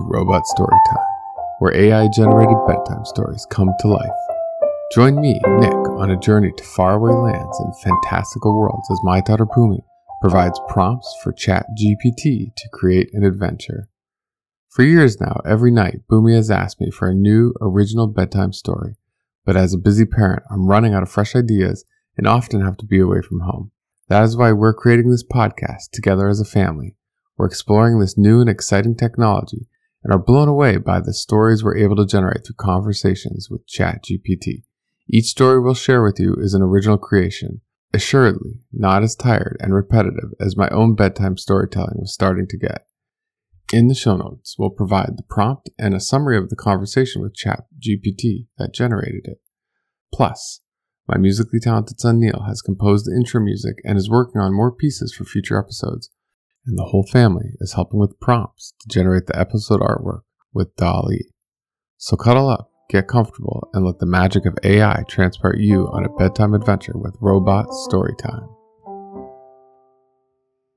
to Robot Storytime, where AI generated bedtime stories come to life. Join me, Nick, on a journey to faraway lands and fantastical worlds as my daughter Bhoomi provides prompts for ChatGPT to create an adventure. For years now, every night, Bhoomi has asked me for a new, original bedtime story, but as a busy parent, I'm running out of fresh ideas and often have to be away from home. That is why we're creating this podcast together as a family we're exploring this new and exciting technology and are blown away by the stories we're able to generate through conversations with ChatGPT. Each story we'll share with you is an original creation, assuredly not as tired and repetitive as my own bedtime storytelling was starting to get. In the show notes, we'll provide the prompt and a summary of the conversation with ChatGPT that generated it. Plus, my musically talented son Neel has composed the intro music and is working on more pieces for future episodes and the whole family is helping with prompts to generate the episode artwork with DALL-E. So cuddle up, get comfortable, and let the magic of AI transport you on a bedtime adventure with Robot Storytime.